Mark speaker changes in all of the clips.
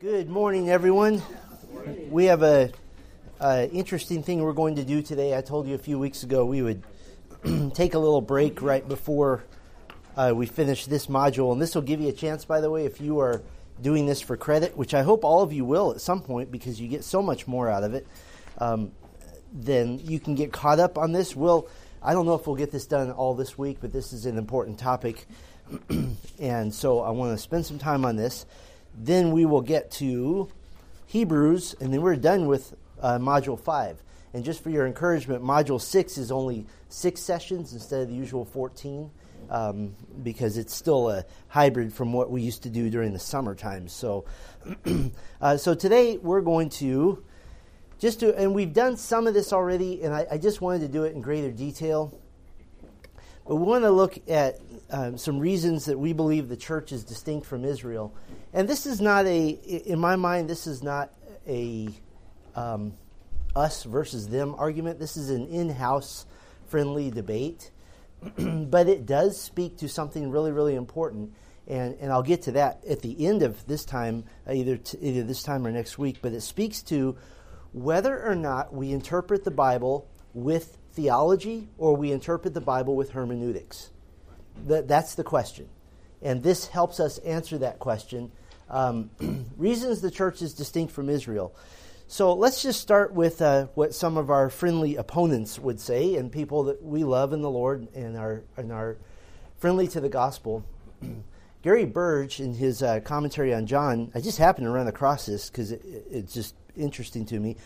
Speaker 1: Good morning, everyone. We have a, a, interesting thing we're going to do today. I told you a few weeks ago we would take a little break right before uh, we finish this module, and this will give you a chance. By the way, if you are doing this for credit, which I hope all of you will at some point, because you get so much more out of it, um, then you can get caught up on this. We'll I don't know if we'll get this done all this week, but this is an important topic, and so I want to spend some time on this. Then we will get to Hebrews, and then we're done with uh, Module 5. And just for your encouragement, Module 6 is only six sessions instead of the usual 14 um, because it's still a hybrid from what we used to do during the summertime. So, uh, so today we're going to just to, and we've done some of this already, and I, I just wanted to do it in greater detail. But we want to look at um, some reasons that we believe the church is distinct from Israel and this is not a, in my mind, this is not a um, us versus them argument. This is an in house friendly debate. but it does speak to something really, really important. And, and I'll get to that at the end of this time, uh, either, either this time or next week. But it speaks to whether or not we interpret the Bible with theology or we interpret the Bible with hermeneutics. That, that's the question. And this helps us answer that question um, reasons the church is distinct from Israel. So let's just start with uh, what some of our friendly opponents would say, and people that we love in the Lord and are, and are friendly to the gospel. Gary Burge, in his uh, commentary on John, I just happened to run across this because it, it's just interesting to me.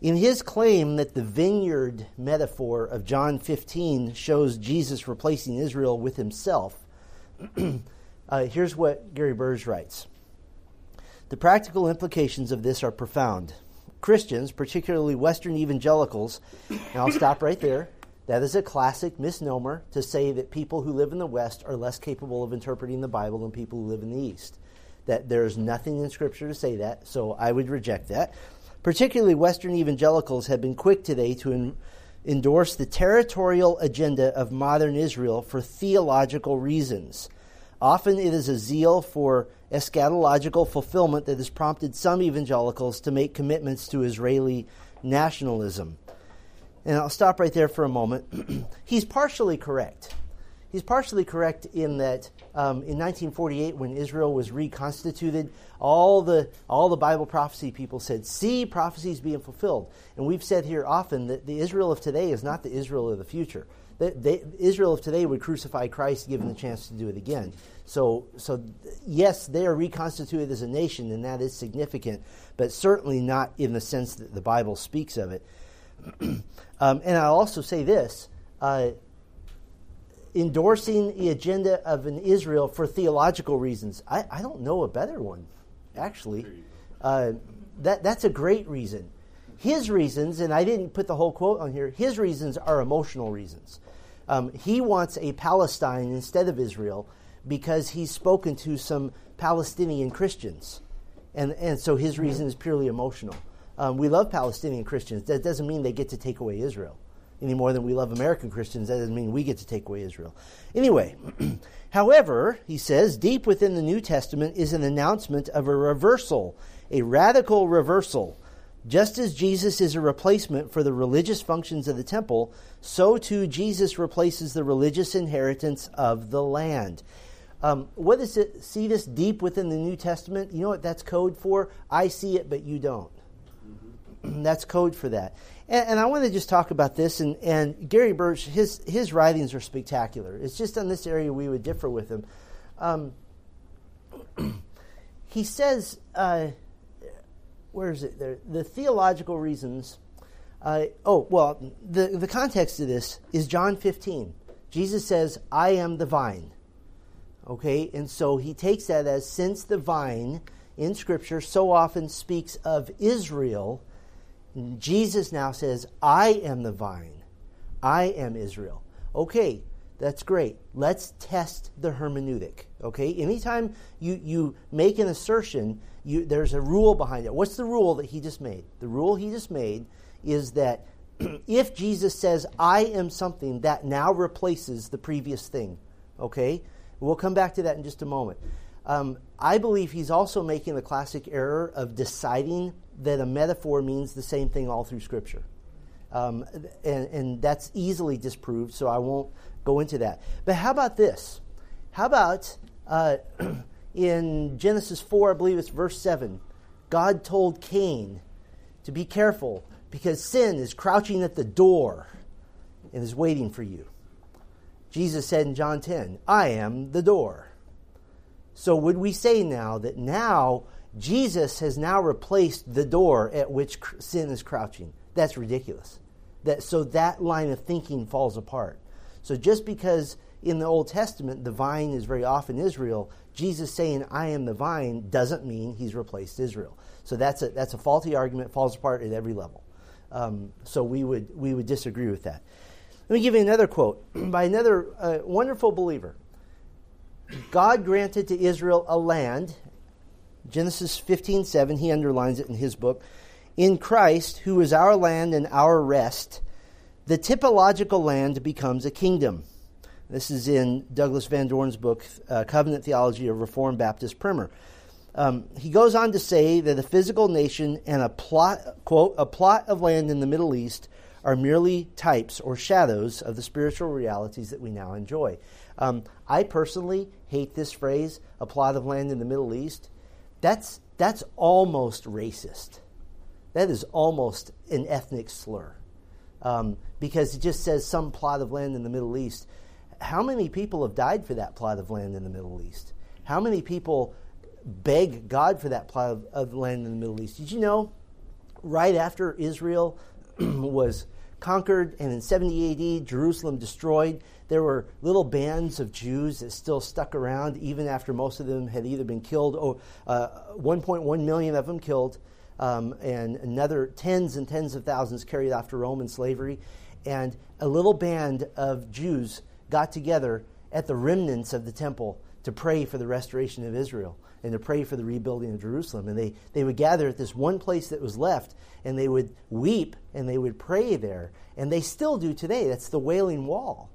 Speaker 1: In his claim that the vineyard metaphor of John 15 shows Jesus replacing Israel with himself, uh, here's what Gary Burge writes the practical implications of this are profound. Christians, particularly Western evangelicals, and I'll stop right there. That is a classic misnomer to say that people who live in the West are less capable of interpreting the Bible than people who live in the East. That there's nothing in Scripture to say that, so I would reject that. Particularly Western evangelicals have been quick today to en- endorse the territorial agenda of modern Israel for theological reasons. Often it is a zeal for eschatological fulfillment that has prompted some evangelicals to make commitments to Israeli nationalism. And I'll stop right there for a moment. He's partially correct. He's partially correct in that um, in 1948, when Israel was reconstituted, all the all the Bible prophecy people said, "See, prophecies being fulfilled." And we've said here often that the Israel of today is not the Israel of the future. The, the, Israel of today would crucify Christ given the chance to do it again. So, so yes, they are reconstituted as a nation, and that is significant, but certainly not in the sense that the Bible speaks of it. um, and I'll also say this uh, endorsing the agenda of an Israel for theological reasons. I, I don't know a better one, actually. Uh, that, that's a great reason. His reasons, and I didn't put the whole quote on here, his reasons are emotional reasons. Um, he wants a Palestine instead of Israel because he's spoken to some Palestinian Christians. And, and so his reason is purely emotional. Um, we love Palestinian Christians. That doesn't mean they get to take away Israel any more than we love American Christians. That doesn't mean we get to take away Israel. Anyway, however, he says, deep within the New Testament is an announcement of a reversal, a radical reversal. Just as Jesus is a replacement for the religious functions of the temple, so too Jesus replaces the religious inheritance of the land. Um, what is it? See this deep within the New Testament? You know what that's code for? I see it, but you don't. Mm-hmm. that's code for that. And, and, I want to just talk about this. And, and Gary Burge, his his writings are spectacular. It's just on this area we would differ with him. Um, he says, uh, where is it? There, the theological reasons. Uh, oh well, the the context of this is John 15. Jesus says, "I am the vine." Okay, and so he takes that as since the vine in Scripture so often speaks of Israel, Jesus now says, I am the vine. I am Israel. Okay, that's great. Let's test the hermeneutic. Okay, anytime you, you make an assertion, you, there's a rule behind it. What's the rule that he just made? The rule he just made is that if Jesus says, I am something, that now replaces the previous thing. Okay? We'll come back to that in just a moment. Um, I believe he's also making the classic error of deciding that a metaphor means the same thing all through Scripture. Um, and, and that's easily disproved, so I won't go into that. But how about this? How about uh, in Genesis 4, I believe it's verse 7, God told Cain to be careful because sin is crouching at the door and is waiting for you. Jesus said in John 10, I am the door. So would we say now that now Jesus has now replaced the door at which sin is crouching? That's ridiculous. That, so that line of thinking falls apart. So just because in the Old Testament the vine is very often Israel, Jesus saying, I am the vine, doesn't mean he's replaced Israel. So that's a, that's a faulty argument, falls apart at every level. Um, so we would, we would disagree with that. Let me give you another quote by another uh, wonderful believer. God granted to Israel a land. Genesis 15 7, he underlines it in his book. In Christ, who is our land and our rest, the typological land becomes a kingdom. This is in Douglas Van Dorn's book, uh, Covenant Theology of Reformed Baptist Primer. Um, he goes on to say that a physical nation and a plot, quote, a plot of land in the Middle East are merely types or shadows of the spiritual realities that we now enjoy. Um, I personally hate this phrase, a plot of land in the Middle East. That's, that's almost racist. That is almost an ethnic slur um, because it just says some plot of land in the Middle East. How many people have died for that plot of land in the Middle East? How many people beg God for that plot of, of land in the Middle East? Did you know right after Israel was conquered and in 70 AD Jerusalem destroyed, there were little bands of Jews that still stuck around even after most of them had either been killed, or uh, 1.1 million of them killed, um, and another tens and tens of thousands carried off to Roman slavery. And a little band of Jews got together at the remnants of the temple to pray for the restoration of Israel and to pray for the rebuilding of Jerusalem. And they, they would gather at this one place that was left and they would weep and they would pray there. And they still do today. That's the Wailing Wall.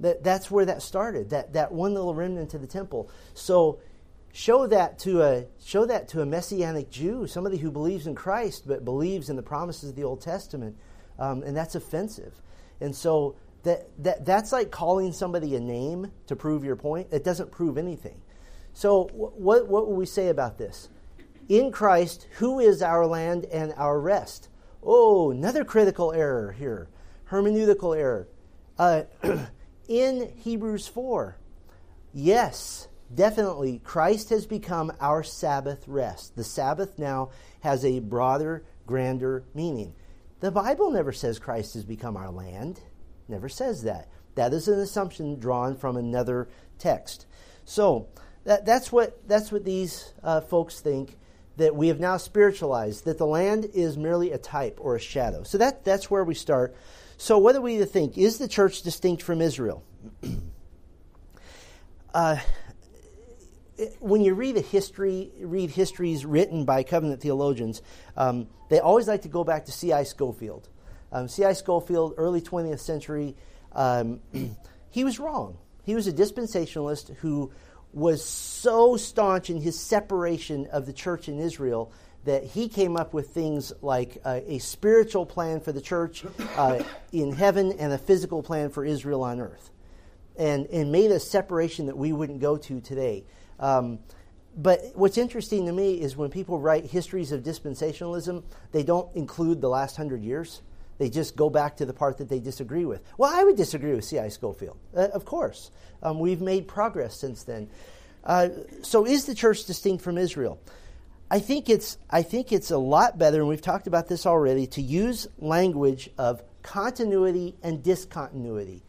Speaker 1: That, that's where that started, that, that one little remnant of the temple. So show that to a show that to a messianic Jew, somebody who believes in Christ but believes in the promises of the Old Testament, um, and that's offensive. And so that, that that's like calling somebody a name to prove your point. It doesn't prove anything. So what what will we say about this? In Christ, who is our land and our rest? Oh, another critical error here, hermeneutical error. Uh, in Hebrews four, yes definitely, Christ has become our Sabbath rest. The Sabbath now has a broader, grander meaning. The Bible never says Christ has become our land, never says that. That is an assumption drawn from another text. So, that, that's, what, that's what these uh, folks think that we have now spiritualized, that the land is merely a type or a shadow. So that, that's where we start. So, what do we think? Is the church distinct from Israel? uh, when you read a history, read histories written by covenant theologians, um, they always like to go back to C.I. Scofield. Um, C.I. Scofield, early 20th century, um, he was wrong. He was a dispensationalist who was so staunch in his separation of the church in Israel that he came up with things like uh, a spiritual plan for the church uh, in heaven and a physical plan for Israel on earth. And, and made a separation that we wouldn't go to today. Um, but what's interesting to me is when people write histories of dispensationalism, they don't include the last hundred years. They just go back to the part that they disagree with. Well, I would disagree with C.I. Scofield, uh, of course. Um, we've made progress since then. Uh, so, is the church distinct from Israel? I think it's I think it's a lot better, and we've talked about this already, to use language of continuity and discontinuity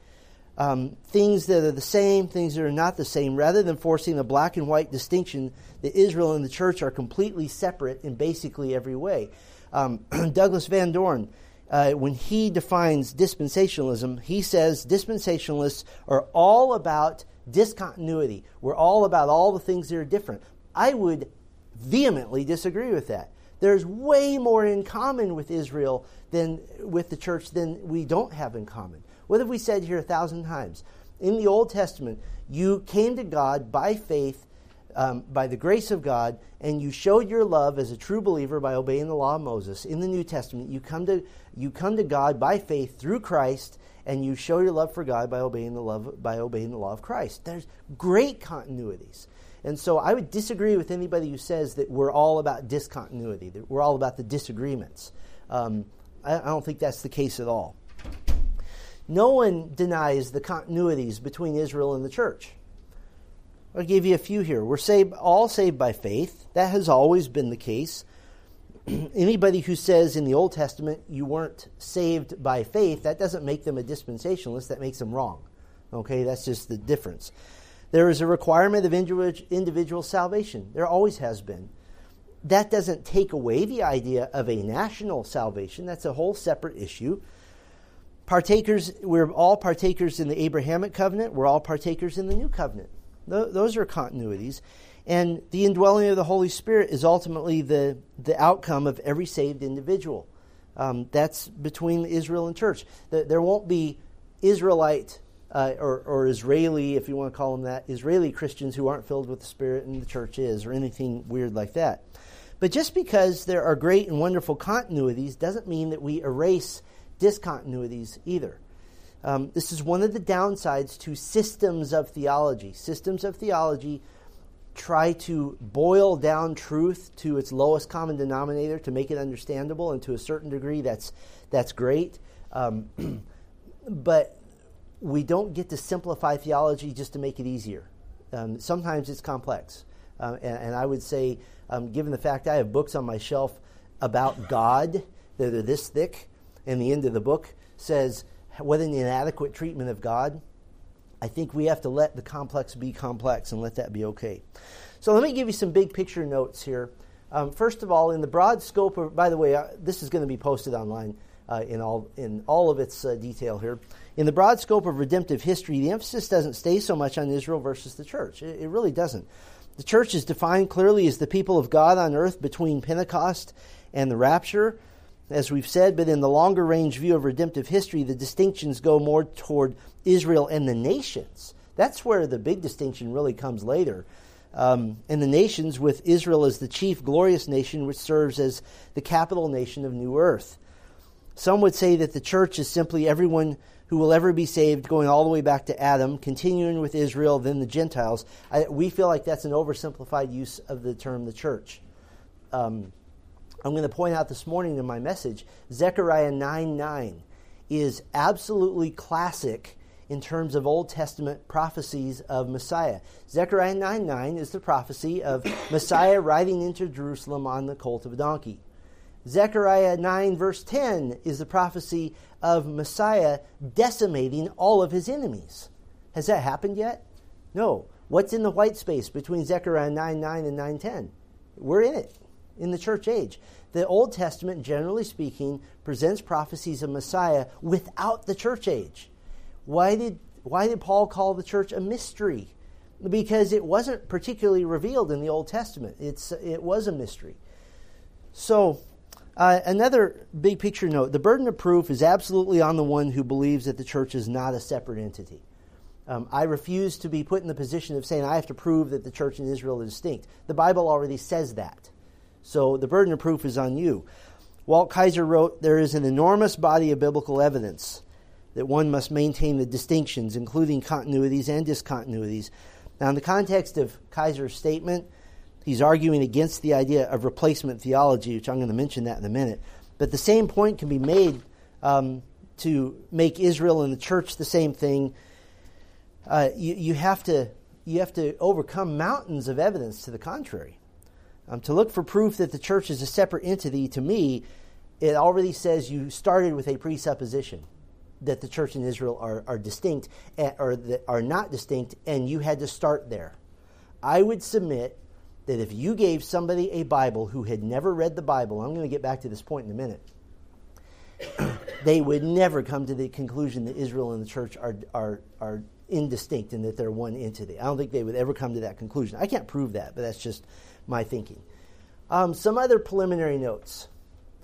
Speaker 1: um, things that are the same, things that are not the same, rather than forcing the black and white distinction that Israel and the church are completely separate in basically every way. Um, Douglas Van Dorn, uh, when he defines dispensationalism, he says dispensationalists are all about discontinuity. We're all about all the things that are different. I would vehemently disagree with that. There's way more in common with Israel than with the church than we don't have in common. What have we said here a thousand times? In the Old Testament, you came to God by faith um, by the grace of God, and you showed your love as a true believer by obeying the law of Moses. In the New Testament, you come to you come to God by faith through Christ, and you show your love for God by obeying the love by obeying the law of Christ. There's great continuities. And so I would disagree with anybody who says that we're all about discontinuity, that we're all about the disagreements. Um, I, I don't think that's the case at all. No one denies the continuities between Israel and the church. I'll give you a few here. We're saved, all saved by faith. That has always been the case. Anybody who says in the Old Testament you weren't saved by faith, that doesn't make them a dispensationalist. That makes them wrong. Okay, that's just the difference. There is a requirement of individual salvation. There always has been. That doesn't take away the idea of a national salvation. That's a whole separate issue. Partakers, we're all partakers in the Abrahamic covenant. We're all partakers in the new covenant. Those are continuities. And the indwelling of the Holy Spirit is ultimately the, the outcome of every saved individual. Um, that's between Israel and church. There won't be Israelite uh, or, or, Israeli, if you want to call them that, Israeli Christians who aren't filled with the Spirit and the church is, or anything weird like that. But just because there are great and wonderful continuities doesn't mean that we erase discontinuities either. Um, this is one of the downsides to systems of theology. Systems of theology try to boil down truth to its lowest common denominator to make it understandable, and to a certain degree, that's that's great. Um, but we don't get to simplify theology just to make it easier. Um, sometimes it's complex, uh, and, and, I would say, um, given the fact I have books on my shelf about God that are this thick, and the end of the book says what an inadequate treatment of God. I think we have to let the complex be complex and let that be okay. So let me give you some big picture notes here. Um, first of all, in the broad scope of, by the way, uh, this is going to be posted online uh, in all in all of its uh, detail here. In the broad scope of redemptive history, the emphasis doesn't stay so much on Israel versus the church. It, it really doesn't. The church is defined clearly as the people of God on earth between Pentecost and the rapture as we've said, but in the longer range view of redemptive history, the distinctions go more toward Israel and the nations. That's where the big distinction really comes later. Um, and the nations, with Israel as the chief glorious nation, which serves as the capital nation of New Earth. Some would say that the church is simply everyone who will ever be saved, going all the way back to Adam, continuing with Israel, then the Gentiles. I, we feel like that's an oversimplified use of the term the church. Um, I'm going to point out this morning in my message, Zechariah 9 9 is absolutely classic in terms of Old Testament prophecies of Messiah. Zechariah 9 9 is the prophecy of Messiah riding into Jerusalem on the colt of a donkey. Zechariah 9, verse 10, is the prophecy of Messiah decimating all of his enemies. Has that happened yet? No. What's in the white space between Zechariah 9, 9 and 9, 10? We're in it in the church age. The Old Testament, generally speaking, presents prophecies of Messiah without the church age. Why did, why did Paul call the church a mystery? Because it wasn't particularly revealed in the Old Testament. It's, it was a mystery. So, uh, another big picture note the burden of proof is absolutely on the one who believes that the church is not a separate entity. Um, I refuse to be put in the position of saying I have to prove that the church in Israel is distinct. The Bible already says that. So the burden of proof is on you. Walt Kaiser wrote There is an enormous body of biblical evidence that one must maintain the distinctions, including continuities and discontinuities. Now, in the context of Kaiser's statement, he's arguing against the idea of replacement theology, which I'm going to mention that in a minute. But the same point can be made um, to make Israel and the church the same thing. Uh, you, you, have to, you have to overcome mountains of evidence to the contrary. Um, to look for proof that the church is a separate entity, to me, it already says you started with a presupposition that the church in Israel are, are distinct eh, or that are not distinct, and you had to start there. I would submit that if you gave somebody a Bible who had never read the Bible, I'm going to get back to this point in a minute, they would never come to the conclusion that Israel and the church are, are, are indistinct and that they're one entity. I don't think they would ever come to that conclusion. I can't prove that, but that's just my thinking. Um, some other preliminary notes.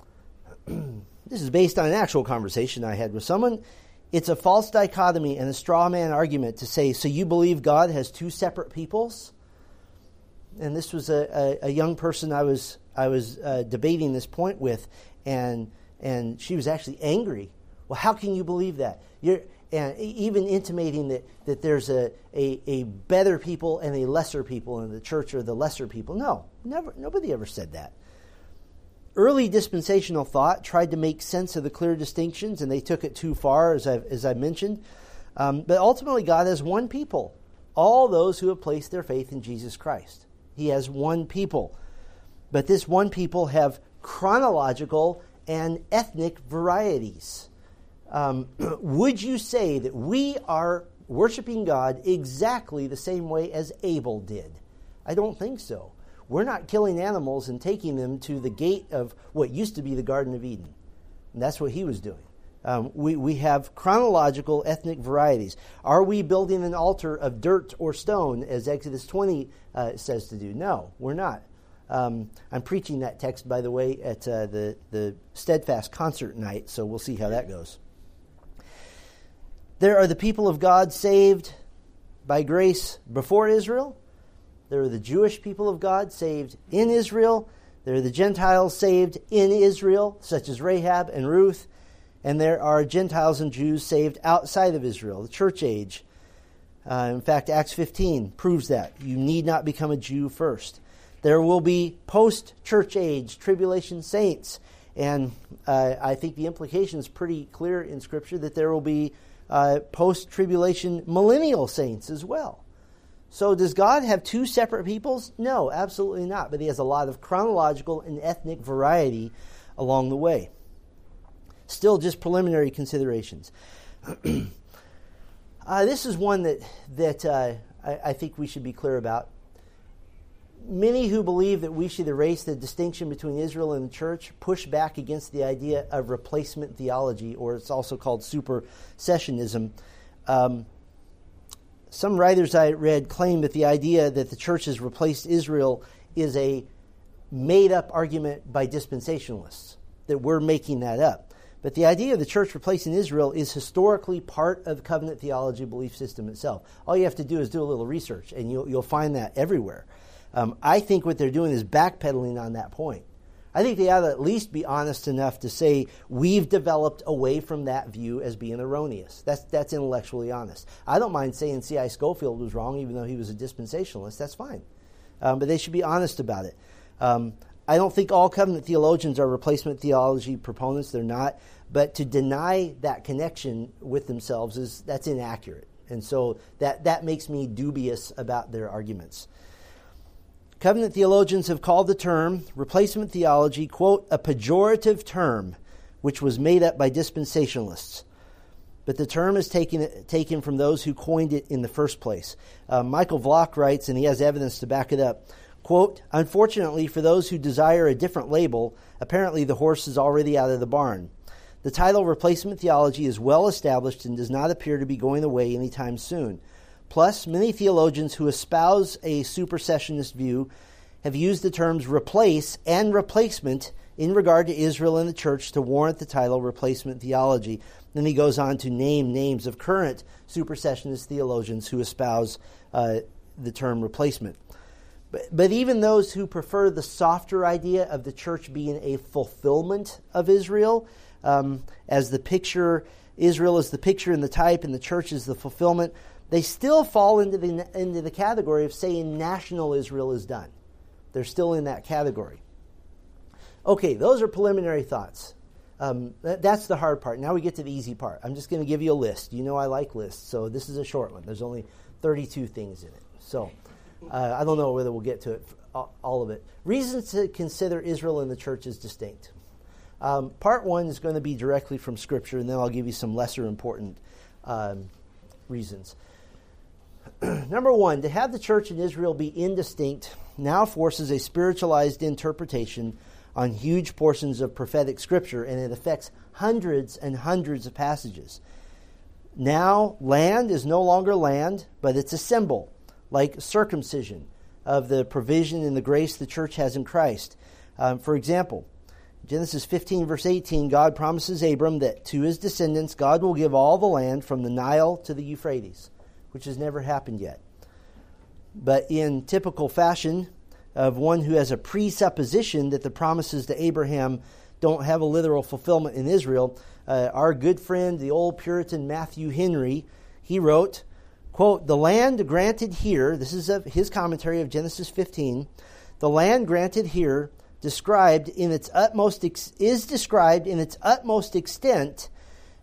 Speaker 1: this is based on an actual conversation I had with someone. It's a false dichotomy and a straw man argument to say, so you believe God has two separate peoples? and this was a, a, a young person I was I was uh, debating this point with, and and she was actually angry. Well, how can you believe that? You're and even intimating that, that there's a, a, a better people and a lesser people in the church or the lesser people. No, never nobody ever said that. Early dispensational thought tried to make sense of the clear distinctions, and they took it too far, as I as I mentioned. Um, but ultimately, God has one people, all those who have placed their faith in Jesus Christ. He has one people. But this one people have chronological and ethnic varieties. Um, would you say that we are worshiping God exactly the same way as Abel did? I don't think so. We're not killing animals and taking them to the gate of what used to be the Garden of Eden. And that's what he was doing. Um, we, we have chronological ethnic varieties. Are we building an altar of dirt or stone, as Exodus 20 uh, says to do? No, we're not. Um, I'm preaching that text, by the way, at uh, the, the Steadfast concert night, so we'll see how that goes. There are the people of God saved by grace before Israel. There are the Jewish people of God saved in Israel. There are the Gentiles saved in Israel, such as Rahab and Ruth and there are Gentiles and Jews saved outside of Israel, the church age. Uh, in fact, Acts 15 proves that. You need not become a Jew first. There will be post church age tribulation saints. And uh, I think the implication is pretty clear in Scripture that there will be uh, post tribulation millennial saints as well. So, does God have two separate peoples? No, absolutely not. But He has a lot of chronological and ethnic variety along the way. Still, just preliminary considerations. uh, this is one that that uh, I, I, think we should be clear about. Many who believe that we should erase the distinction between Israel and the church push back against the idea of replacement theology, or it's also called supersessionism. Um, some writers I read claim that the idea that the church has replaced Israel is a made up argument by dispensationalists, that we're making that up. But the idea of the church replacing Israel is historically part of covenant theology belief system itself. All you have to do is do a little research, and you'll, you'll find that everywhere. Um, I think what they're doing is backpedaling on that point. I think they ought to at least be honest enough to say we've developed away from that view as being erroneous. That's that's intellectually honest. I don't mind saying C.I. Scofield was wrong, even though he was a dispensationalist. That's fine, um, but they should be honest about it. Um, I don't think all covenant theologians are replacement theology proponents. They're not. But to deny that connection with themselves is that's inaccurate. And so that, that makes me dubious about their arguments. Covenant theologians have called the term replacement theology, quote, a pejorative term which was made up by dispensationalists. But the term is taken, taken from those who coined it in the first place. Uh, Michael Vlach writes, and he has evidence to back it up Quote, Unfortunately, for those who desire a different label, apparently the horse is already out of the barn. The title Replacement Theology is well established and does not appear to be going away anytime soon. Plus, many theologians who espouse a supersessionist view have used the terms replace and replacement in regard to Israel and the church to warrant the title Replacement Theology. Then he goes on to name names of current supersessionist theologians who espouse uh, the term replacement. But, but even those who prefer the softer idea of the church being a fulfillment of Israel, um, as the picture, Israel is the picture and the type, and the church is the fulfillment, they still fall into the, into the category of saying national Israel is done. They're still in that category. Okay, those are preliminary thoughts. Um, that, that's the hard part. Now we get to the easy part. I'm just going to give you a list. You know I like lists, so this is a short one. There's only 32 things in it. So. Uh, I don't know whether we'll get to it, all of it. Reasons to consider Israel and the church as distinct. Um, part one is going to be directly from Scripture, and then I'll give you some lesser important um, reasons. Number one, to have the church in Israel be indistinct now forces a spiritualized interpretation on huge portions of prophetic Scripture, and it affects hundreds and hundreds of passages. Now, land is no longer land, but it's a symbol like circumcision, of the provision and the grace the church has in Christ. Um, for example, Genesis 15, verse 18, God promises Abram that to his descendants, God will give all the land from the Nile to the Euphrates, which has never happened yet. But in typical fashion, of one who has a presupposition that the promises to Abraham don't have a literal fulfillment in Israel. Uh, our good friend, the old Puritan Matthew Henry, he wrote, quote, The land granted here, this is his commentary of Genesis 15, the land granted here described in its utmost ex- is described in its utmost extent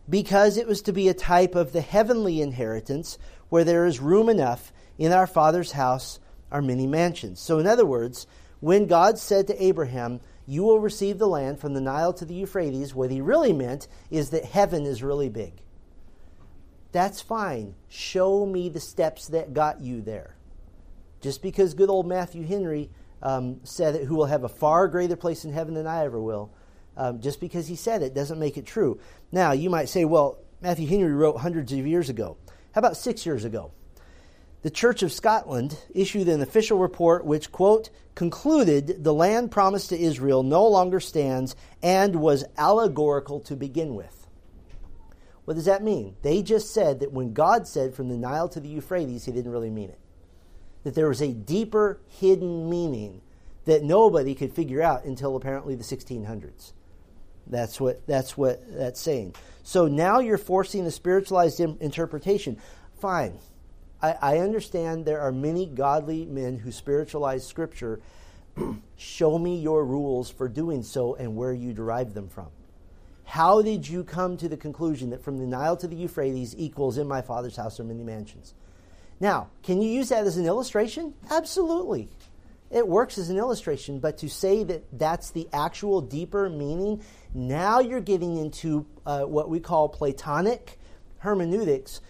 Speaker 1: because it was to be a type of the heavenly inheritance where there is room enough in our father's house are many mansions. So in other words, when God said to Abraham, you will receive the land from the Nile to the Euphrates, what he really meant is that heaven is really big. That's fine. Show me the steps that got you there. Just because good old Matthew Henry um, said it, who will have a far greater place in heaven than I ever will. Um, just because he said it doesn't make it true. Now, you might say, well, Matthew Henry wrote hundreds of years ago. How about six years ago? The Church of Scotland issued an official report which, quote, concluded the land promised to Israel no longer stands and was allegorical to begin with. What does that mean? They just said that when God said from the Nile to the Euphrates, he didn't really mean it that there was a deeper hidden meaning that nobody could figure out until apparently the 1600s. That's what that's what that's saying. So now you're forcing the spiritualized interpretation. Fine. I, I understand there are many godly men who spiritualize Scripture. Show me your rules for doing so and where you derive them from. How did you come to the conclusion that from the Nile to the Euphrates equals in my father's house are many mansions? Now, can you use that as an illustration? Absolutely. It works as an illustration, but to say that that's the actual deeper meaning, now you're getting into uh, what we call Platonic hermeneutics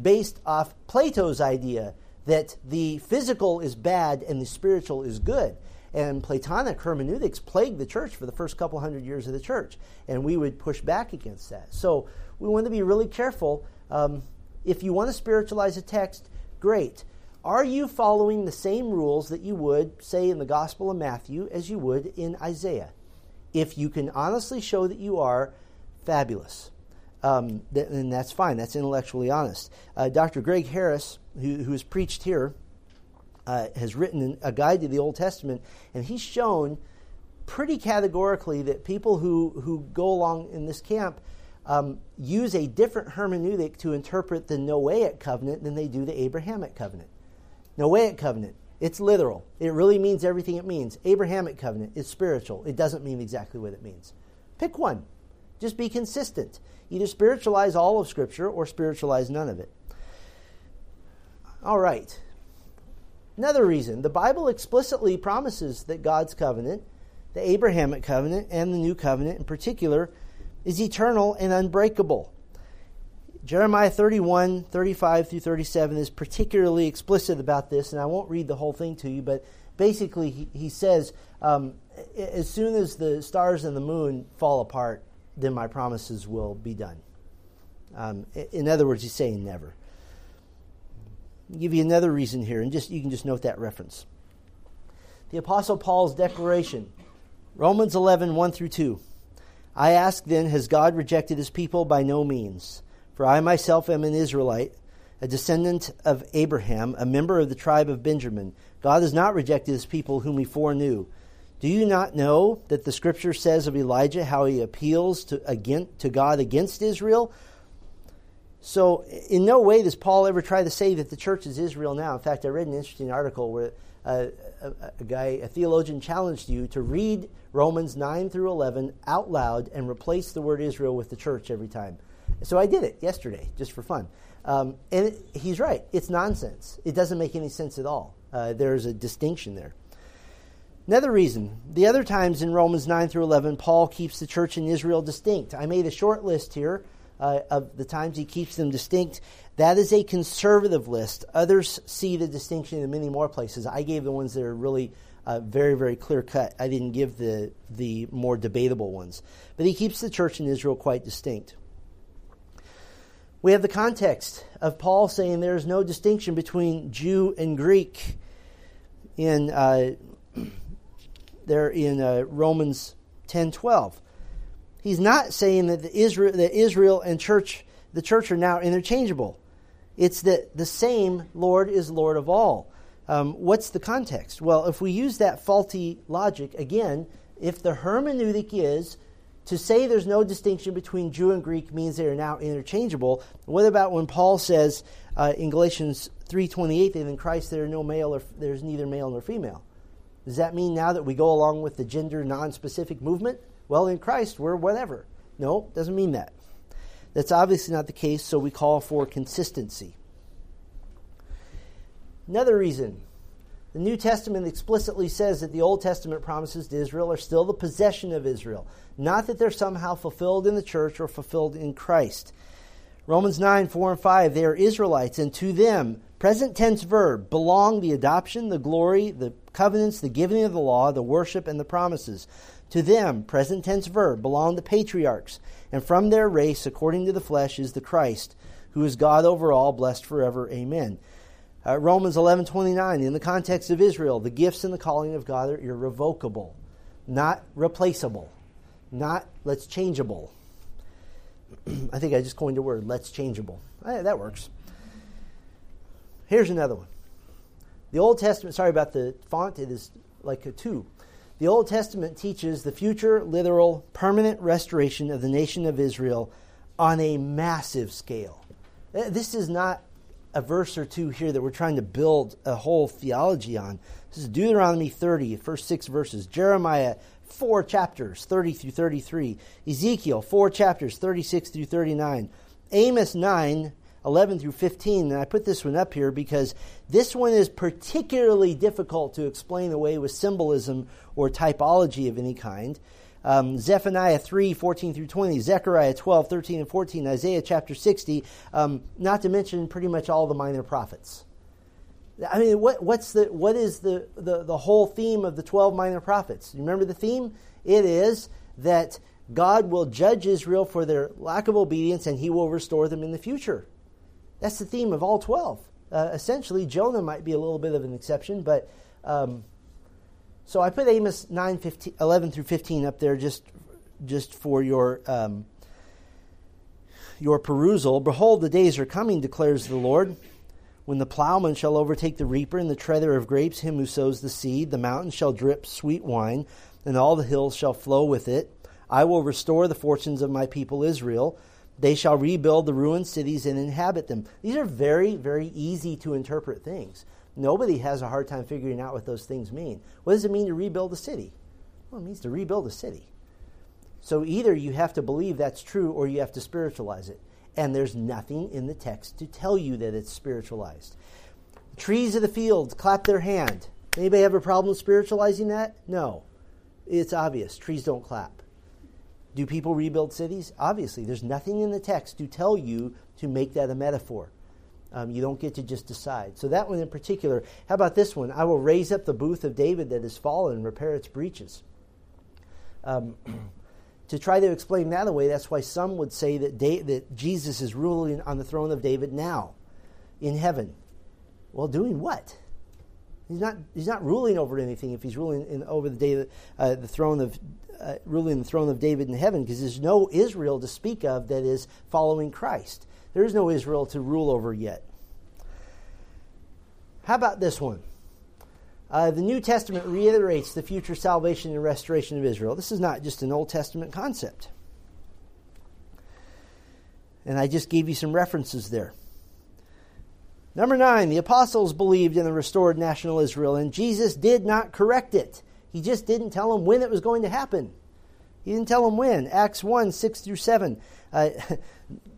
Speaker 1: based off Plato's idea that the physical is bad and the spiritual is good. And Platonic hermeneutics plagued the church for the first couple hundred years of the church, and we would push back against that. So we want to be really careful. Um, if you want to spiritualize a text, Great. Are you following the same rules that you would, say, in the Gospel of Matthew as you would in Isaiah? If you can honestly show that you are, fabulous. Um, then that's fine. That's intellectually honest. Uh, Dr. Greg Harris, who, who has preached here, uh, has written a guide to the Old Testament, and he's shown pretty categorically that people who, who go along in this camp um, use a different hermeneutic to interpret the Noahic covenant than they do the Abrahamic covenant. Noahic covenant, it's literal. It really means everything it means. Abrahamic covenant is spiritual. It doesn't mean exactly what it means. Pick one. Just be consistent. Either spiritualize all of Scripture or spiritualize none of it. All right. Another reason the Bible explicitly promises that God's covenant, the Abrahamic covenant, and the new covenant in particular, is eternal and unbreakable. Jeremiah 31, 35 through 37 is particularly explicit about this, and I won't read the whole thing to you, but basically he, he says, um, as soon as the stars and the moon fall apart, then my promises will be done. Um, in other words, he's saying never. I'll give you another reason here, and just you can just note that reference. The Apostle Paul's declaration, Romans 11, 1 through 2. I ask then, has God rejected his people? By no means. For I myself am an Israelite, a descendant of Abraham, a member of the tribe of Benjamin. God has not rejected his people whom he foreknew. Do you not know that the scripture says of Elijah how he appeals to, against, to God against Israel? So, in no way does Paul ever try to say that the church is Israel now. In fact, I read an interesting article where uh, a, a, a guy, a theologian, challenged you to read Romans 9 through 11 out loud and replace the word Israel with the church every time. So I did it yesterday, just for fun. Um, and it, he's right. It's nonsense. It doesn't make any sense at all. Uh, there's a distinction there. Another reason, the other times in Romans 9 through 11, Paul keeps the church in Israel distinct. I made a short list here uh, of the times he keeps them distinct. That is a conservative list. Others see the distinction in many more places. I gave the ones that are really uh, very, very clear cut. I didn't give the, the more debatable ones. But he keeps the church in Israel quite distinct. We have the context of Paul saying there is no distinction between Jew and Greek in uh, there in uh, Romans 10:12. He's not saying that the Israel, that Israel and church, the church are now interchangeable. It's that the same Lord is Lord of all. Um, what's the context? Well, if we use that faulty logic, again, if the hermeneutic is to say there's no distinction between Jew and Greek means they are now interchangeable, what about when Paul says uh, in Galatians 3.28 that in Christ there are no male or there's neither male nor female? Does that mean now that we go along with the gender non-specific movement? Well, in Christ we're whatever. No, doesn't mean that. That's obviously not the case, so we call for consistency. Another reason the New Testament explicitly says that the Old Testament promises to Israel are still the possession of Israel, not that they're somehow fulfilled in the church or fulfilled in Christ. Romans 9, 4 and 5, they are Israelites, and to them, present tense verb, belong the adoption, the glory, the covenants, the giving of the law, the worship, and the promises. To them, present tense verb, belong the patriarchs, and from their race, according to the flesh, is the Christ, who is God over all, blessed forever. Amen. Uh, Romans 11:29 in the context of Israel the gifts and the calling of God are irrevocable not replaceable not let's changeable. I think I just coined a word let's changeable. Eh, that works. Here's another one. The Old Testament sorry about the font it is like a 2 the Old Testament teaches the future literal permanent restoration of the nation of Israel on a massive scale. Eh, this is not a verse or two here that we're trying to build a whole theology on. This is Deuteronomy 30, first six verses. Jeremiah, four chapters, 30 through 33. Ezekiel, four chapters, 36 through 39. Amos 9, 11 through 15. And I put this one up here because this one is particularly difficult to explain away with symbolism or typology of any kind um, Zephaniah 3, 14 through 20, Zechariah 12, 13 and 14, Isaiah chapter 60, um, not to mention pretty much all the minor prophets. I mean, what, what's the, what is the, the, the whole theme of the 12 minor prophets? You remember the theme? It is that God will judge Israel for their lack of obedience and he will restore them in the future. That's the theme of all 12. Uh, essentially, Jonah might be a little bit of an exception, but um, so I put Amos 9, 15, 11 through 15 up there just, just for your, um, your perusal. Behold, the days are coming, declares the Lord, when the plowman shall overtake the reaper and the treader of grapes, him who sows the seed. The mountains shall drip sweet wine, and all the hills shall flow with it. I will restore the fortunes of my people Israel. They shall rebuild the ruined cities and inhabit them. These are very, very easy to interpret things. Nobody has a hard time figuring out what those things mean. What does it mean to rebuild a city? Well, it means to rebuild a city. So either you have to believe that's true or you have to spiritualize it. And there's nothing in the text to tell you that it's spiritualized. Trees of the fields clap their hand. Anybody have a problem spiritualizing that? No. It's obvious. Trees don't clap. Do people rebuild cities? Obviously. There's nothing in the text to tell you to make that a metaphor. Um, you don't get to just decide. So that one in particular. How about this one? I will raise up the booth of David that has fallen and repair its breaches. Um, to try to explain that away, that's why some would say that, da- that Jesus is ruling on the throne of David now, in heaven. Well, doing what? He's not. He's not ruling over anything if he's ruling in, over the, day, uh, the throne of uh, ruling the throne of David in heaven, because there's no Israel to speak of that is following Christ. There is no Israel to rule over yet. How about this one? Uh, the New Testament reiterates the future salvation and restoration of Israel. This is not just an Old Testament concept. And I just gave you some references there. Number nine, the apostles believed in the restored national Israel, and Jesus did not correct it. He just didn't tell them when it was going to happen. He didn't tell them when. Acts 1 6 through 7. Uh,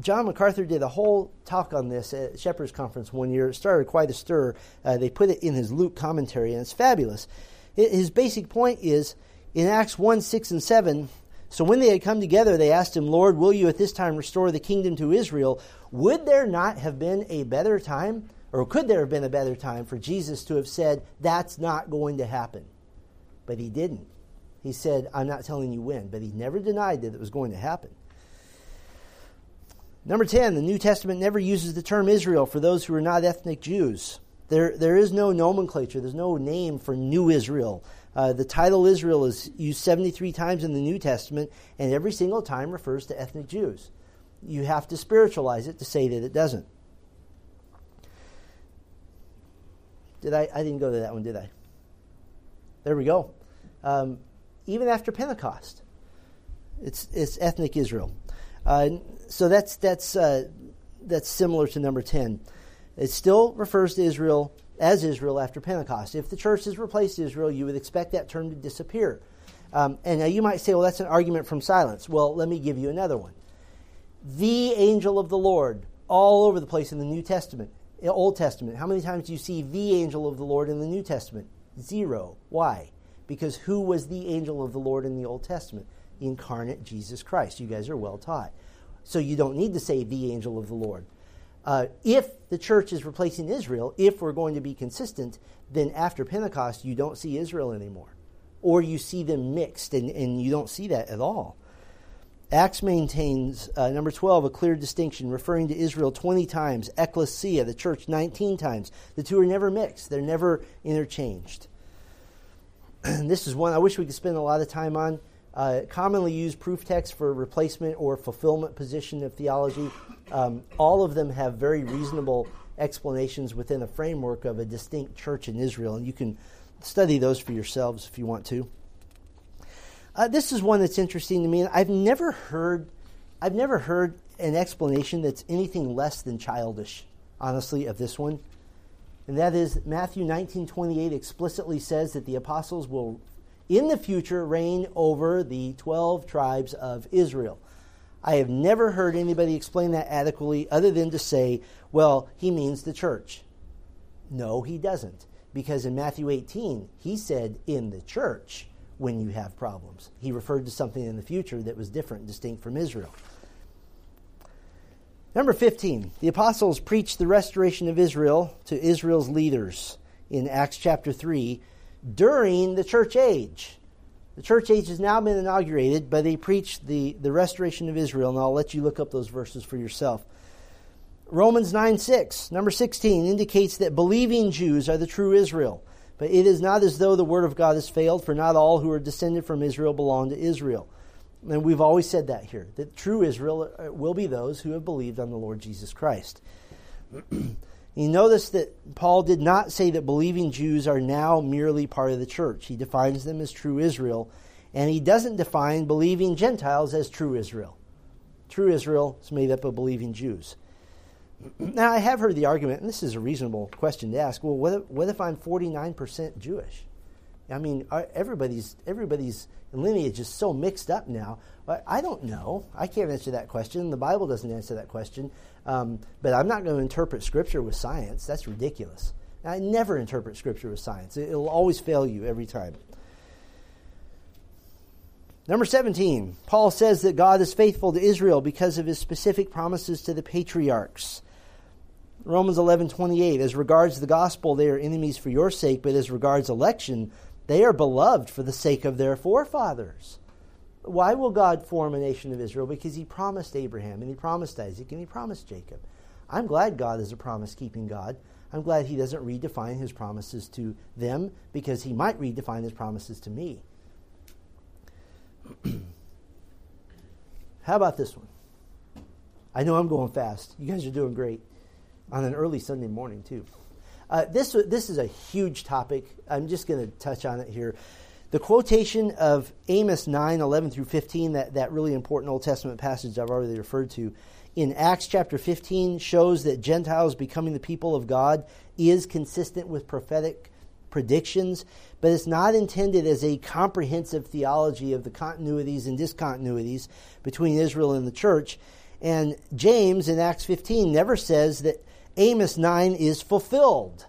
Speaker 1: John MacArthur did a whole talk on this at Shepherd's Conference one year. It started quite a stir. Uh, they put it in his Luke commentary, and it's fabulous. It, his basic point is in Acts 1 6 and 7. So when they had come together, they asked him, Lord, will you at this time restore the kingdom to Israel? Would there not have been a better time, or could there have been a better time for Jesus to have said, That's not going to happen? But he didn't. He said, I'm not telling you when, but he never denied that it was going to happen. Number 10, the New Testament never uses the term Israel for those who are not ethnic Jews. There, there is no nomenclature, there's no name for New Israel. Uh, the title Israel is used 73 times in the New Testament, and every single time refers to ethnic Jews. You have to spiritualize it to say that it doesn't. Did I? I didn't go to that one, did I? There we go. Um, even after Pentecost, it's it's ethnic Israel. Uh, so that's that's uh, that's similar to number ten. It still refers to Israel as Israel after Pentecost. If the church has replaced Israel, you would expect that term to disappear. Um, and now you might say, well, that's an argument from silence. Well, let me give you another one. The angel of the Lord, all over the place in the New Testament, Old Testament. How many times do you see the angel of the Lord in the New Testament? Zero. Why? Because who was the angel of the Lord in the Old Testament? Incarnate Jesus Christ. You guys are well taught. So you don't need to say the angel of the Lord. Uh, if the church is replacing Israel, if we're going to be consistent, then after Pentecost, you don't see Israel anymore. Or you see them mixed, and, and you don't see that at all. Acts maintains, uh, number 12, a clear distinction, referring to Israel 20 times, ecclesia, the church, 19 times. The two are never mixed, they're never interchanged. And this is one I wish we could spend a lot of time on. Uh, commonly used proof texts for replacement or fulfillment position of theology. Um, all of them have very reasonable explanations within a framework of a distinct church in Israel, and you can study those for yourselves if you want to. Uh, this is one that's interesting to me. I've never heard, I've never heard an explanation that's anything less than childish, honestly, of this one. And that is Matthew 19:28 explicitly says that the apostles will in the future reign over the 12 tribes of Israel. I have never heard anybody explain that adequately other than to say, well, he means the church. No, he doesn't. Because in Matthew 18, he said, in the church when you have problems. He referred to something in the future that was different, distinct from Israel. Number 15, the apostles preached the restoration of Israel to Israel's leaders in Acts chapter 3 during the church age. The church age has now been inaugurated, but they preached the, the restoration of Israel, and I'll let you look up those verses for yourself. Romans 9 6, number 16, indicates that believing Jews are the true Israel. But it is not as though the word of God has failed, for not all who are descended from Israel belong to Israel. And we've always said that here, that true Israel uh, will be those who have believed on the Lord Jesus Christ. you notice that Paul did not say that believing Jews are now merely part of the church. He defines them as true Israel, and he doesn't define believing Gentiles as true Israel. True Israel is made up of believing Jews. Now, I have heard the argument, and this is a reasonable question to ask. Well, what if, what if I'm 49% Jewish? I mean, everybody's everybody's lineage is so mixed up now. I don't know. I can't answer that question. The Bible doesn't answer that question. Um, but I'm not going to interpret Scripture with science. That's ridiculous. I never interpret Scripture with science. It'll always fail you every time. Number 17, Paul says that God is faithful to Israel because of his specific promises to the patriarchs. Romans 11:28 As regards the gospel they are enemies for your sake but as regards election they are beloved for the sake of their forefathers. Why will God form a nation of Israel? Because he promised Abraham and he promised Isaac and he promised Jacob. I'm glad God is a promise keeping God. I'm glad he doesn't redefine his promises to them because he might redefine his promises to me. How about this one? I know I'm going fast. You guys are doing great on an early Sunday morning, too. Uh, this, this is a huge topic. I'm just going to touch on it here. The quotation of Amos 9 11 through 15, that, that really important Old Testament passage I've already referred to, in Acts chapter 15 shows that Gentiles becoming the people of God is consistent with prophetic predictions, but it's not intended as a comprehensive theology of the continuities and discontinuities between Israel and the church. And James in Acts 15 never says that Amos 9 is fulfilled.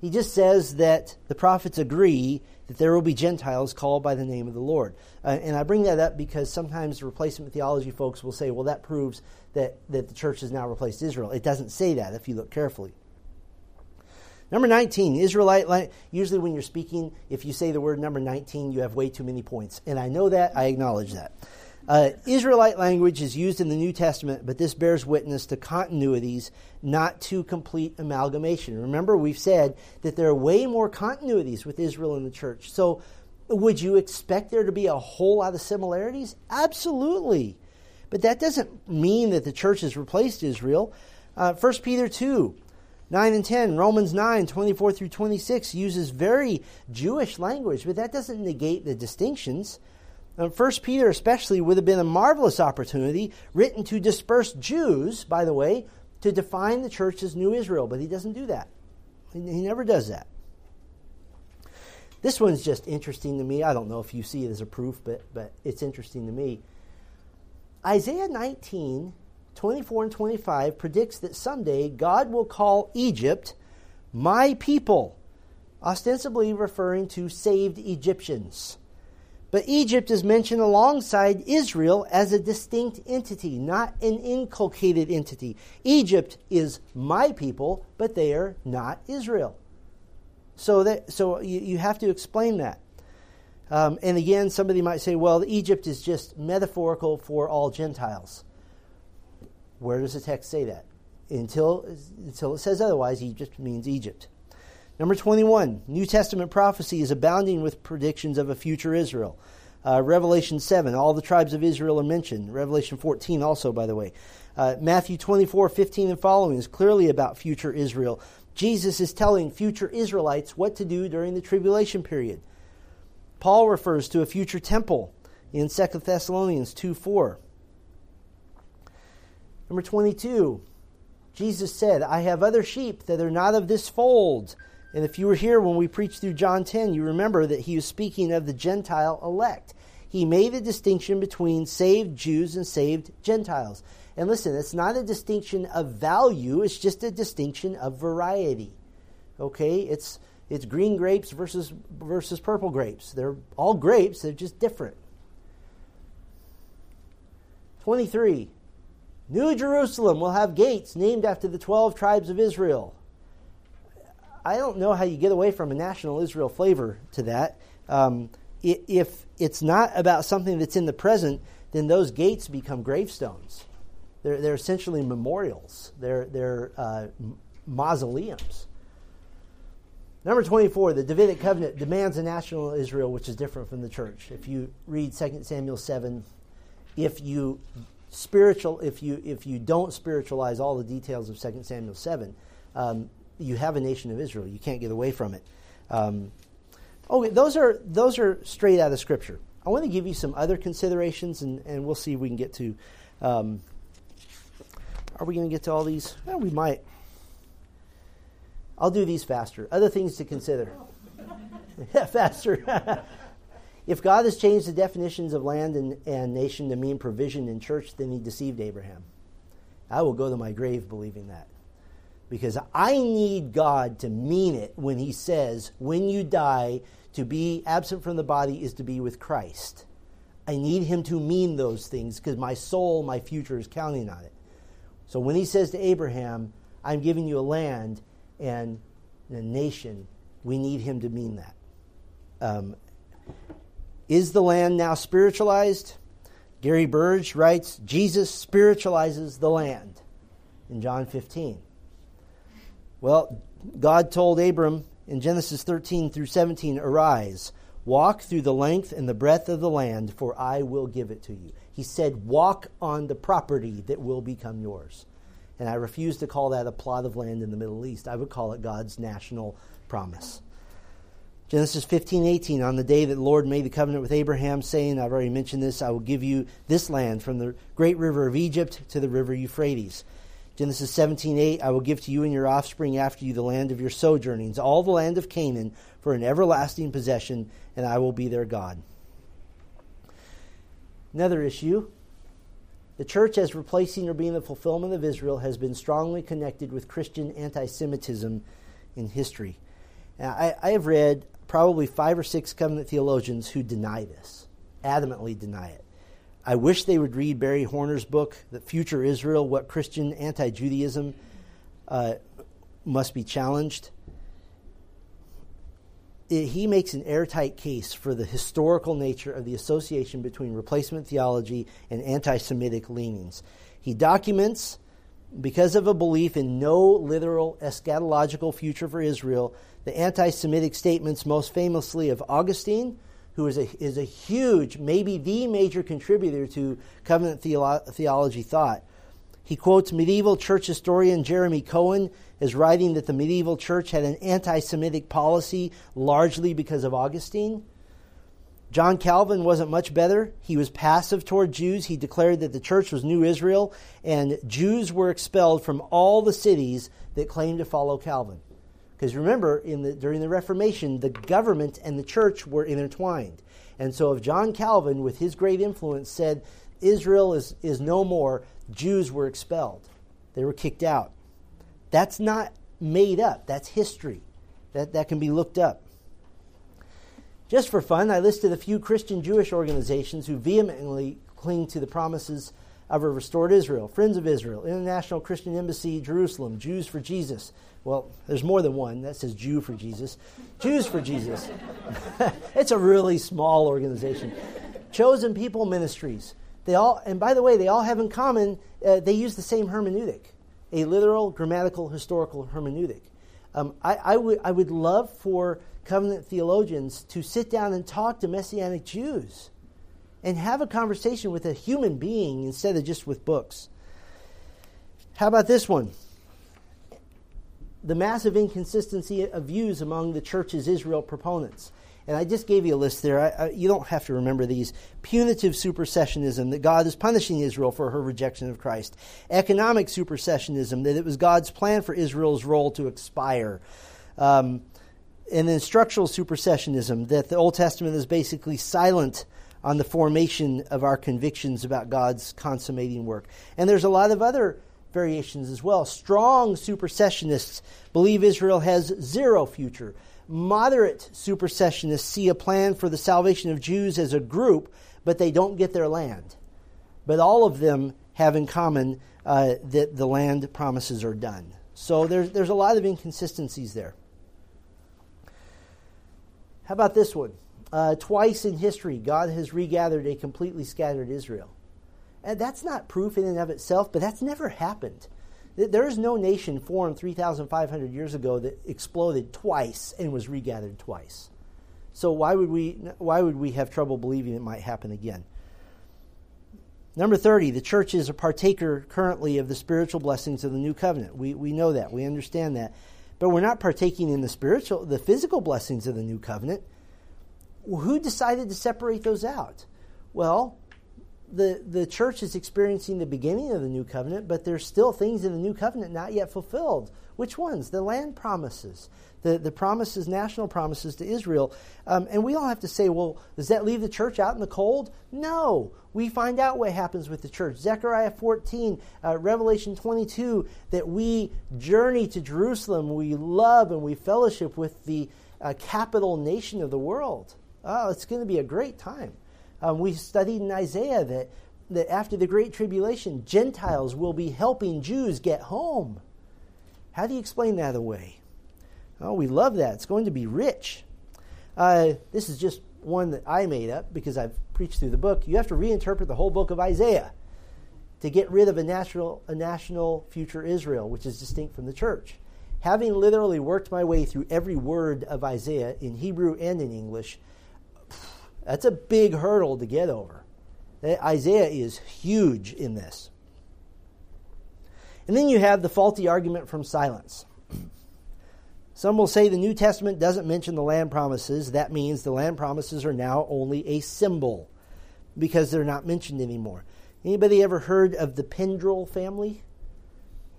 Speaker 1: He just says that the prophets agree that there will be Gentiles called by the name of the Lord. Uh, and I bring that up because sometimes replacement theology folks will say, well, that proves that, that the church has now replaced Israel. It doesn't say that if you look carefully. Number 19, Israelite, usually when you're speaking, if you say the word number 19, you have way too many points. And I know that, I acknowledge that. Uh, Israelite language is used in the New Testament, but this bears witness to continuities, not to complete amalgamation. Remember, we've said that there are way more continuities with Israel and the church. So, would you expect there to be a whole lot of similarities? Absolutely. But that doesn't mean that the church has replaced Israel. Uh, 1 Peter 2 9 and 10, Romans 9, 24 through 26 uses very Jewish language, but that doesn't negate the distinctions. First Peter, especially, would have been a marvelous opportunity written to disperse Jews, by the way, to define the church as New Israel, but he doesn't do that. He never does that. This one's just interesting to me. I don't know if you see it as a proof, but, but it's interesting to me. Isaiah 19, 24 and 25 predicts that someday God will call Egypt my people, ostensibly referring to saved Egyptians. But Egypt is mentioned alongside Israel as a distinct entity, not an inculcated entity. Egypt is my people, but they are not Israel. So that so you, you have to explain that. Um, and again, somebody might say, well, Egypt is just metaphorical for all Gentiles. Where does the text say that? Until, until it says otherwise, Egypt means Egypt. Number 21, New Testament prophecy is abounding with predictions of a future Israel. Uh, Revelation 7, all the tribes of Israel are mentioned. Revelation 14, also, by the way. Uh, Matthew 24, 15 and following is clearly about future Israel. Jesus is telling future Israelites what to do during the tribulation period. Paul refers to a future temple in 2 Thessalonians 2 4. Number 22, Jesus said, I have other sheep that are not of this fold. And if you were here when we preached through John 10, you remember that he was speaking of the Gentile elect. He made a distinction between saved Jews and saved Gentiles. And listen, it's not a distinction of value, it's just a distinction of variety. Okay? It's it's green grapes versus versus purple grapes. They're all grapes, they're just different. 23. New Jerusalem will have gates named after the 12 tribes of Israel. I don't know how you get away from a national Israel flavor to that. Um, if it's not about something that's in the present, then those gates become gravestones. They're, they're essentially memorials, they're, they're uh, mausoleums. Number 24, the Davidic covenant demands a national Israel, which is different from the church. If you read 2 Samuel 7, if you spiritual if you if you don't spiritualize all the details of 2 Samuel 7, um, you have a nation of Israel. You can't get away from it. Um, okay, those are those are straight out of Scripture. I want to give you some other considerations, and, and we'll see if we can get to. Um, are we going to get to all these? Well, we might. I'll do these faster. Other things to consider. yeah, faster. if God has changed the definitions of land and, and nation to mean provision in church, then he deceived Abraham. I will go to my grave believing that because I need God to mean it when He says, when you die, to be absent from the body is to be with Christ. I need Him to mean those things because my soul, my future is counting on it. So when He says to Abraham, I'm giving you a land and a nation, we need Him to mean that. Um, is the land now spiritualized? Gary Burge writes Jesus spiritualizes the land in John 15. Well, God told Abram in Genesis 13 through 17, Arise, walk through the length and the breadth of the land, for I will give it to you. He said, Walk on the property that will become yours. And I refuse to call that a plot of land in the Middle East. I would call it God's national promise. Genesis 15, 18, on the day that the Lord made the covenant with Abraham, saying, I've already mentioned this, I will give you this land from the great river of Egypt to the river Euphrates. Genesis 17:8 I will give to you and your offspring after you the land of your sojournings all the land of Canaan for an everlasting possession and I will be their God. Another issue the church as replacing or being the fulfillment of Israel has been strongly connected with Christian anti-Semitism in history. I, I have read probably five or six covenant theologians who deny this, adamantly deny it. I wish they would read Barry Horner's book, The Future Israel What Christian Anti Judaism uh, Must Be Challenged. It, he makes an airtight case for the historical nature of the association between replacement theology and anti Semitic leanings. He documents, because of a belief in no literal eschatological future for Israel, the anti Semitic statements, most famously of Augustine who is a, is a huge, maybe the major contributor to covenant theolo- theology thought. He quotes medieval church historian Jeremy Cohen as writing that the medieval church had an anti Semitic policy largely because of Augustine. John Calvin wasn't much better. He was passive toward Jews. He declared that the church was New Israel, and Jews were expelled from all the cities that claimed to follow Calvin. Because remember, in the, during the Reformation, the government and the church were intertwined. And so if John Calvin, with his great influence, said Israel is, is no more, Jews were expelled. They were kicked out. That's not made up, that's history. That, that can be looked up. Just for fun, I listed a few Christian Jewish organizations who vehemently cling to the promises of a restored Israel Friends of Israel, International Christian Embassy, Jerusalem, Jews for Jesus. Well, there's more than one. That says Jew for Jesus. Jews for Jesus. it's a really small organization. Chosen People Ministries. They all, and by the way, they all have in common, uh, they use the same hermeneutic a literal, grammatical, historical hermeneutic. Um, I, I, would, I would love for covenant theologians to sit down and talk to Messianic Jews and have a conversation with a human being instead of just with books. How about this one? The massive inconsistency of views among the church's Israel proponents. And I just gave you a list there. I, I, you don't have to remember these. Punitive supersessionism, that God is punishing Israel for her rejection of Christ. Economic supersessionism, that it was God's plan for Israel's role to expire. Um, and then structural supersessionism, that the Old Testament is basically silent on the formation of our convictions about God's consummating work. And there's a lot of other variations as well. Strong supersessionists believe Israel has zero future. Moderate supersessionists see a plan for the salvation of Jews as a group, but they don't get their land. But all of them have in common uh, that the land promises are done. So there's, there's a lot of inconsistencies there. How about this one? Uh, twice in history, God has regathered a completely scattered Israel. And that's not proof in and of itself, but that's never happened. There is no nation formed 3,500 years ago that exploded twice and was regathered twice. So why would we why would we have trouble believing it might happen again? Number 30, the church is a partaker currently of the spiritual blessings of the new covenant. We, we know that. We understand that. But we're not partaking in the spiritual, the physical blessings of the new covenant. Who decided to separate those out? Well, the, the church is experiencing the beginning of the new covenant, but there's still things in the new covenant not yet fulfilled. Which ones? The land promises, the, the promises, national promises to Israel. Um, and we don't have to say, well, does that leave the church out in the cold? No. We find out what happens with the church. Zechariah 14, uh, Revelation 22, that we journey to Jerusalem, we love and we fellowship with the uh, capital nation of the world. Oh, it's going to be a great time. Um, we studied in Isaiah that, that after the Great Tribulation, Gentiles will be helping Jews get home. How do you explain that away? Oh, we love that. It's going to be rich. Uh, this is just one that I made up because I've preached through the book. You have to reinterpret the whole book of Isaiah to get rid of a national, a national future Israel, which is distinct from the church. Having literally worked my way through every word of Isaiah in Hebrew and in English, that's a big hurdle to get over. Eh, Isaiah is huge in this. And then you have the faulty argument from silence. Some will say the New Testament doesn't mention the land promises. That means the land promises are now only a symbol because they're not mentioned anymore. Anybody ever heard of the Pendrell family?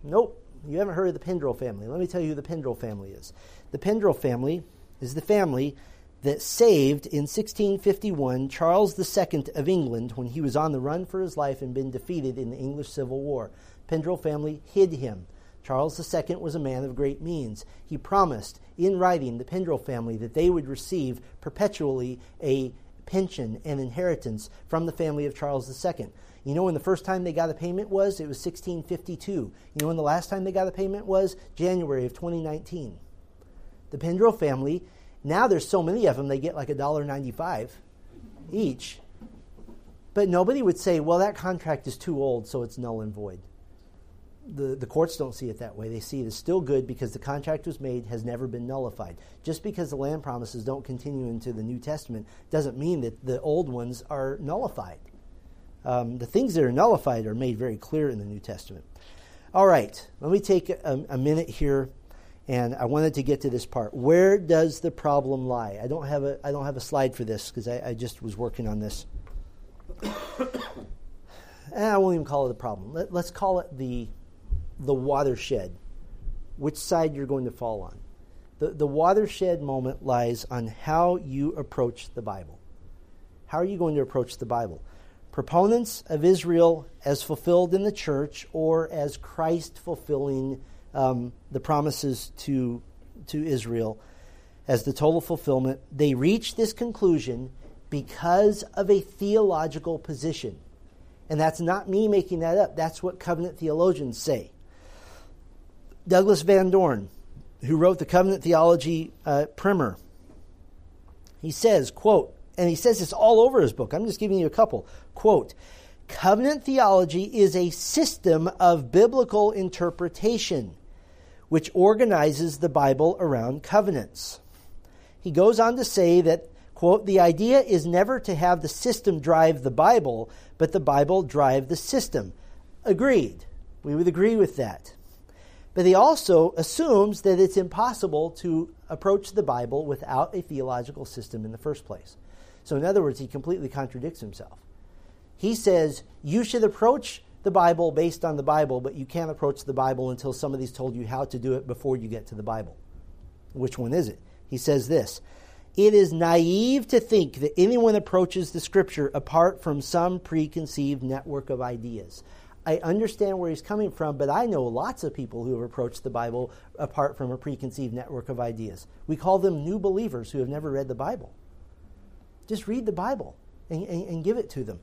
Speaker 1: Nope. You haven't heard of the Pendrell family. Let me tell you who the Pendrell family is. The Pendrell family is the family that saved in 1651 Charles II of England when he was on the run for his life and been defeated in the English Civil War. Pendrell family hid him. Charles II was a man of great means. He promised in writing the Pendrell family that they would receive perpetually a pension and inheritance from the family of Charles II. You know when the first time they got a payment was? It was 1652. You know when the last time they got a payment was? January of 2019. The Pendrell family now there's so many of them, they get like a dollar ninety-five each. But nobody would say, well, that contract is too old, so it's null and void. The, the courts don't see it that way. They see it as still good because the contract was made, has never been nullified. Just because the land promises don't continue into the New Testament doesn't mean that the old ones are nullified. Um, the things that are nullified are made very clear in the New Testament. All right, let me take a, a minute here, and I wanted to get to this part. Where does the problem lie? I don't have a I don't have a slide for this because I, I just was working on this. and eh, I won't even call it a problem. Let, let's call it the the watershed. Which side you're going to fall on? The, the watershed moment lies on how you approach the Bible. How are you going to approach the Bible? Proponents of Israel as fulfilled in the church or as Christ fulfilling um, the promises to, to Israel as the total fulfillment, they reach this conclusion because of a theological position. And that's not me making that up. That's what covenant theologians say. Douglas Van Dorn, who wrote the Covenant Theology uh, Primer, he says, quote, and he says this all over his book. I'm just giving you a couple. Quote, Covenant theology is a system of biblical interpretation which organizes the Bible around covenants. He goes on to say that, quote, the idea is never to have the system drive the Bible, but the Bible drive the system. Agreed. We would agree with that. But he also assumes that it's impossible to approach the Bible without a theological system in the first place. So, in other words, he completely contradicts himself. He says you should approach the Bible based on the Bible, but you can't approach the Bible until somebody's told you how to do it before you get to the Bible. Which one is it? He says this It is naive to think that anyone approaches the Scripture apart from some preconceived network of ideas. I understand where he's coming from, but I know lots of people who have approached the Bible apart from a preconceived network of ideas. We call them new believers who have never read the Bible. Just read the Bible and, and, and give it to them.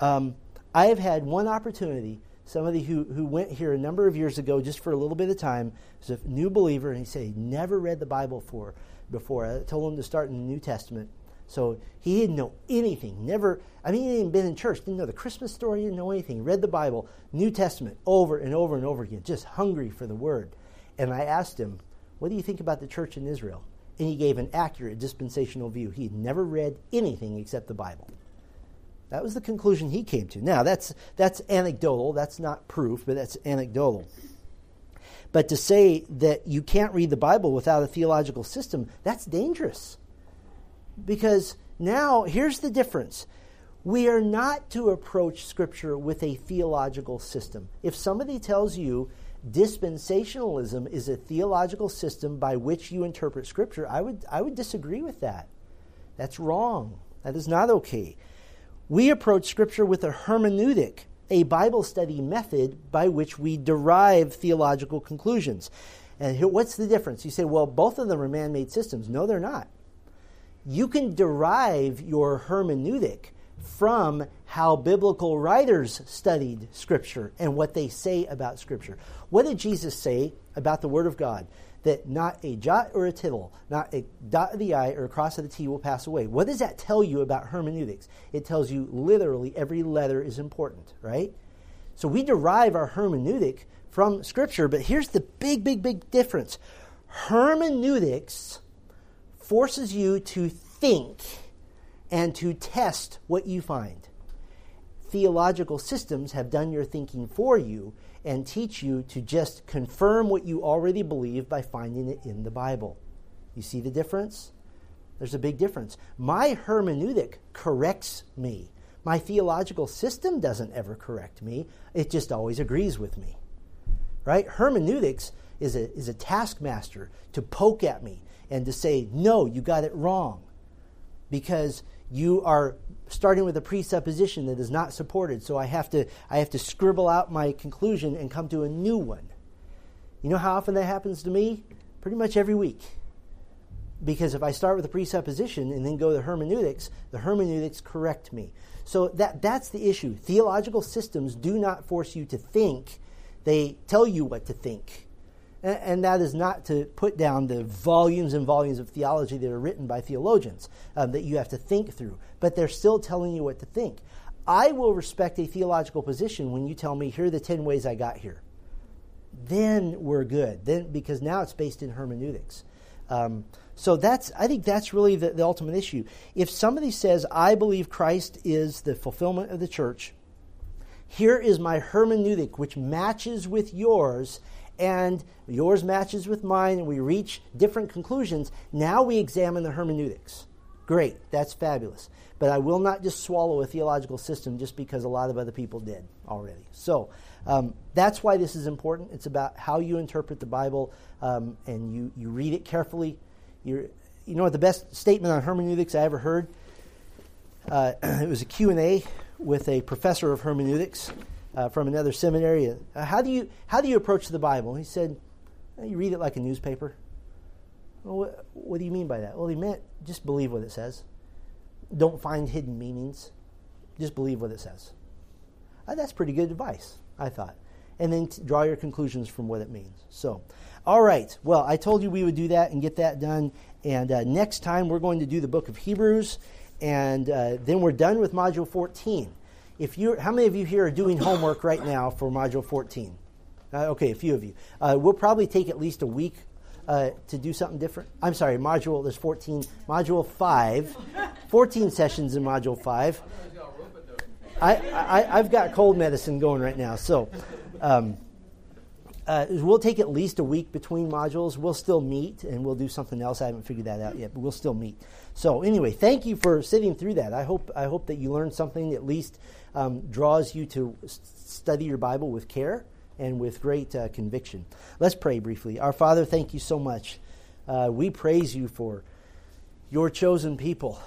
Speaker 1: Um, I have had one opportunity. Somebody who, who went here a number of years ago just for a little bit of time was a new believer, and he said he never read the Bible for, before. I told him to start in the New Testament. So he didn't know anything. Never, I mean, he hadn't been in church, didn't know the Christmas story, didn't know anything. Read the Bible, New Testament, over and over and over again, just hungry for the Word. And I asked him, What do you think about the church in Israel? And he gave an accurate dispensational view. He had never read anything except the Bible. That was the conclusion he came to. Now, that's, that's anecdotal. That's not proof, but that's anecdotal. But to say that you can't read the Bible without a theological system, that's dangerous. Because now, here's the difference. We are not to approach Scripture with a theological system. If somebody tells you dispensationalism is a theological system by which you interpret Scripture, I would, I would disagree with that. That's wrong. That is not okay. We approach Scripture with a hermeneutic, a Bible study method by which we derive theological conclusions. And what's the difference? You say, well, both of them are man made systems. No, they're not you can derive your hermeneutic from how biblical writers studied Scripture and what they say about Scripture. What did Jesus say about the Word of God? That not a jot or a tittle, not a dot of the I or a cross of the T will pass away. What does that tell you about hermeneutics? It tells you literally every letter is important, right? So we derive our hermeneutic from Scripture, but here's the big, big, big difference. Hermeneutics forces you to think and to test what you find. Theological systems have done your thinking for you and teach you to just confirm what you already believe by finding it in the Bible. You see the difference? There's a big difference. My hermeneutic corrects me. My theological system doesn't ever correct me, it just always agrees with me. Right? Hermeneutics is a, is a taskmaster to poke at me and to say, no, you got it wrong. Because you are starting with a presupposition that is not supported. So I have to, I have to scribble out my conclusion and come to a new one. You know how often that happens to me? Pretty much every week. Because if I start with a presupposition and then go to hermeneutics, the hermeneutics correct me. So that, that's the issue. Theological systems do not force you to think, they tell you what to think. And, that is not to put down the volumes and volumes of theology that are written by theologians um, that you have to think through, but they're still telling you what to think. I will respect a theological position when you tell me, here are the 10 ways I got here. Then we're good. Then because now it's based in hermeneutics. Um, so that's I think that's really the, the ultimate issue. If somebody says, I believe Christ is the fulfillment of the church, Here is my hermeneutic, which matches with yours, and yours matches with mine, and we reach different conclusions. Now we examine the hermeneutics. Great, that's fabulous. But I will not just swallow a theological system just because a lot of other people did already. So um, that's why this is important. It's about how you interpret the Bible um, and you, you read it carefully. You're, you know what the best statement on hermeneutics I ever heard? Uh, it was a Q&A with a professor of hermeneutics uh, from another seminary. Uh, how, do you, how do you approach the Bible? He said, you read it like a newspaper. Well, what, what do you mean by that? Well, he meant just believe what it says. Don't find hidden meanings. Just believe what it says. Uh, that's pretty good advice, I thought. And then t- draw your conclusions from what it means. So, all right. Well, I told you we would do that and get that done. And uh, next time we're going to do the book of Hebrews, and uh, then we're done with module 14. If you, how many of you here are doing homework right now for module 14? Uh, okay, a few of you. Uh, we'll probably take at least a week uh, to do something different. I'm sorry, module, there's 14, module 5, 14 sessions in module 5. I, I, I've got cold medicine going right now, so um, uh, we'll take at least a week between modules. We'll still meet and we'll do something else. I haven't figured that out yet, but we'll still meet. So anyway, thank you for sitting through that. I hope I hope that you learned something that at least um, draws you to study your Bible with care and with great uh, conviction. Let's pray briefly. Our Father, thank you so much. Uh, we praise you for your chosen people.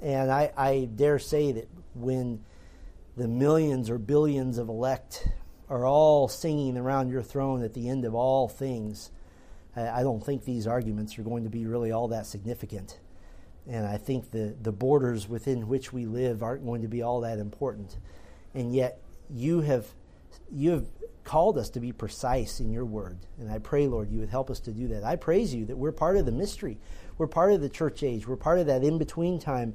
Speaker 1: And I, I, dare say that when the millions or billions of elect are all singing around your throne at the end of all things, I, don't think these arguments are going to be really all that significant. And I think the, the borders within which we live aren't going to be all that important. And yet, you have, you have called us to be precise in your word. And I pray, Lord, you would help us to do that. I praise you that we're part of the mystery. We're part of the church age. We're part of that in between time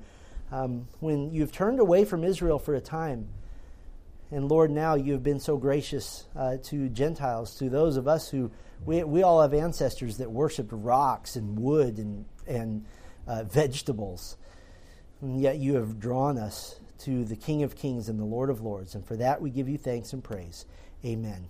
Speaker 1: um, when you've turned away from Israel for a time. And Lord, now you have been so gracious uh, to Gentiles, to those of us who we, we all have ancestors that worshiped rocks and wood and, and uh, vegetables. And yet you have drawn us to the King of Kings and the Lord of Lords. And for that we give you thanks and praise. Amen.